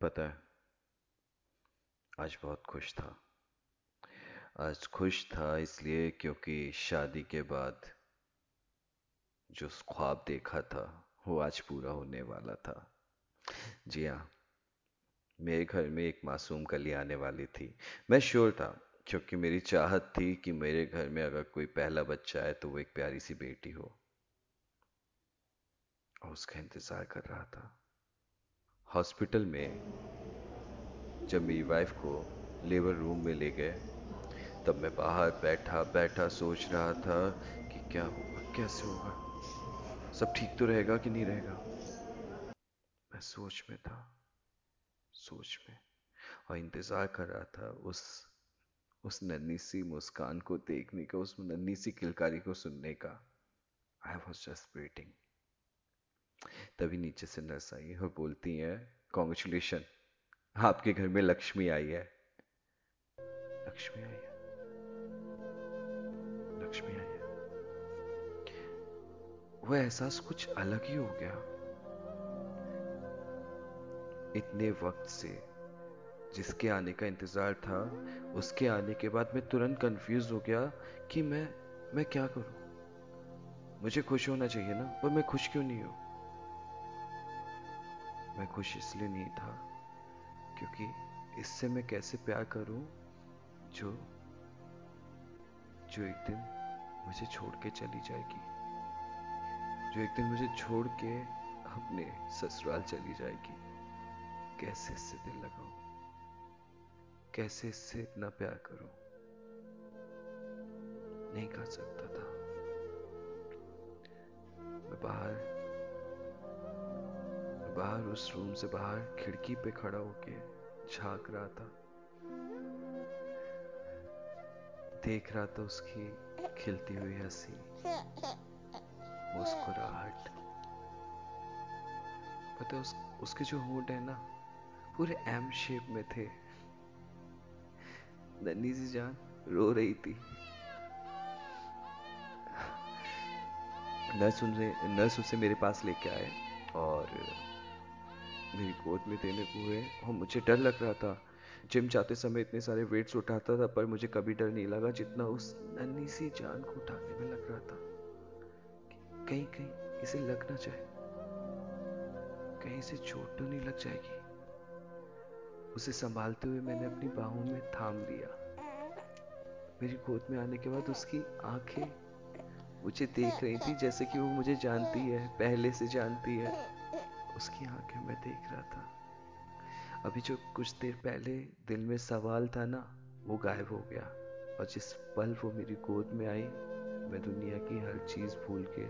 पता है, आज बहुत खुश था। आज खुश था इसलिए क्योंकि शादी के बाद जो ख्वाब देखा था, वो आज पूरा होने वाला था। जी हाँ मेरे घर में एक मासूम कली आने वाली थी। मैं श्योर था, क्योंकि मेरी चाहत थी कि मेरे घर में अगर कोई पहला बच्चा है तो वो एक प्यारी सी बेटी हो। और उसका इंतज़ार कर रहा था। हॉस्पिटल में जब मेरी वाइफ को लेबर रूम में ले गए, तब मैं बाहर बैठा बैठा सोच रहा था कि क्या होगा, कैसे होगा? सब ठीक तो रहेगा कि नहीं रहेगा? मैं सोच में था, सोच में। और इंतज़ार कर रहा था उस उस नन्ही सी मुस्कान को देखने का, उस नन्ही सी किलकारी को सुनने का। आई वॉज़ जस्ट वेटिंग तभी नीचे से नर्स आई और बोलती हैं कॉन्ग्रेचुलेशन आपके घर में लक्ष्मी आई है। लक्ष्मी आई है। लक्ष्मी आई है। वो एहसास कुछ अलग ही हो गया। इतने वक्त से जिसके आने का इंतज़ार था, उसके आने के बाद मैं तुरंत कंफ्यूज हो गया कि मैं मैं क्या करूँ? मुझे खुश होना चाहिए ना, पर मैं खुश क्यों नहीं हूँ? मैं खुश इसलिए नहीं था, क्योंकि इससे मैं कैसे प्यार करूँ जो जो एक दिन मुझे छोड़ के चली जाएगी? जो एक दिन मुझे छोड़ के अपने ससुराल चली जाएगी? कैसे इससे दिल लगाऊँ? कैसे इससे इतना प्यार करूँ? नहीं कर सकता था। मैं बाहर बाहर उस रूम से बाहर खिड़की पे खड़ा होके झाँक रहा था। देख रहा था उसकी खिलती हुई हँसी मुस्कुराहट। पता उस, उसके जो होंठ है ना पूरे एम शेप में थे। नन्ही सी जान रो रही थी। नर्स उनसे नर्स उसे मेरे पास लेके आए और मेरी गोद में देने को हुए और मुझे डर लग रहा था। जिम जाते समय इतने सारे वेट्स उठाता था, पर मुझे कभी डर नहीं लगा जितना उस नन्ही सी जान को उठाने में लग रहा था। कहीं कहीं इसे लग ना जाए। कहीं से चोट तो नहीं लग जाएगी। उसे संभालते हुए मैंने अपनी बाहों में थाम लिया। मेरी गोद में आने के बाद उसकी आँखें मुझे देख रही थी, जैसे कि वो मुझे जानती है, पहले से जानती है। उसकी आँखें मैं देख रहा था। अभी जो कुछ देर पहले दिल में सवाल था ना, वो गायब हो गया। और जिस पल वो मेरी गोद में आई, मैं दुनिया की हर चीज़ भूल के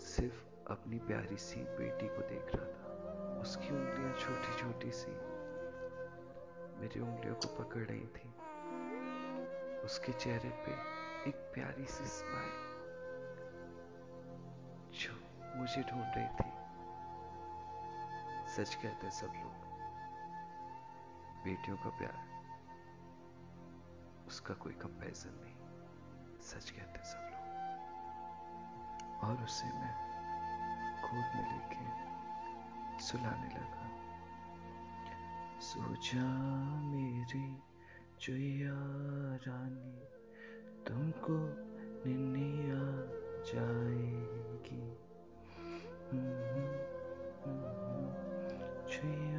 सिर्फ़ अपनी प्यारी सी बेटी को देख रहा था। उसकी उंगलियाँ छोटी छोटी सी मेरी उंगलियों को पकड़ रही थी। उसके चेहरे पे एक प्यारी सी स्माइल जो मुझे ढूंढ रही थी। सच कहते सब लोग। बेटियों का प्यार, उसका कोई कंपैरिजन नहीं। सच कहते सब लोग। और उसे मैं गोद में लेके सुलाने लगा। सोचा मेरी चुया रानी, तुमको निन्नी tree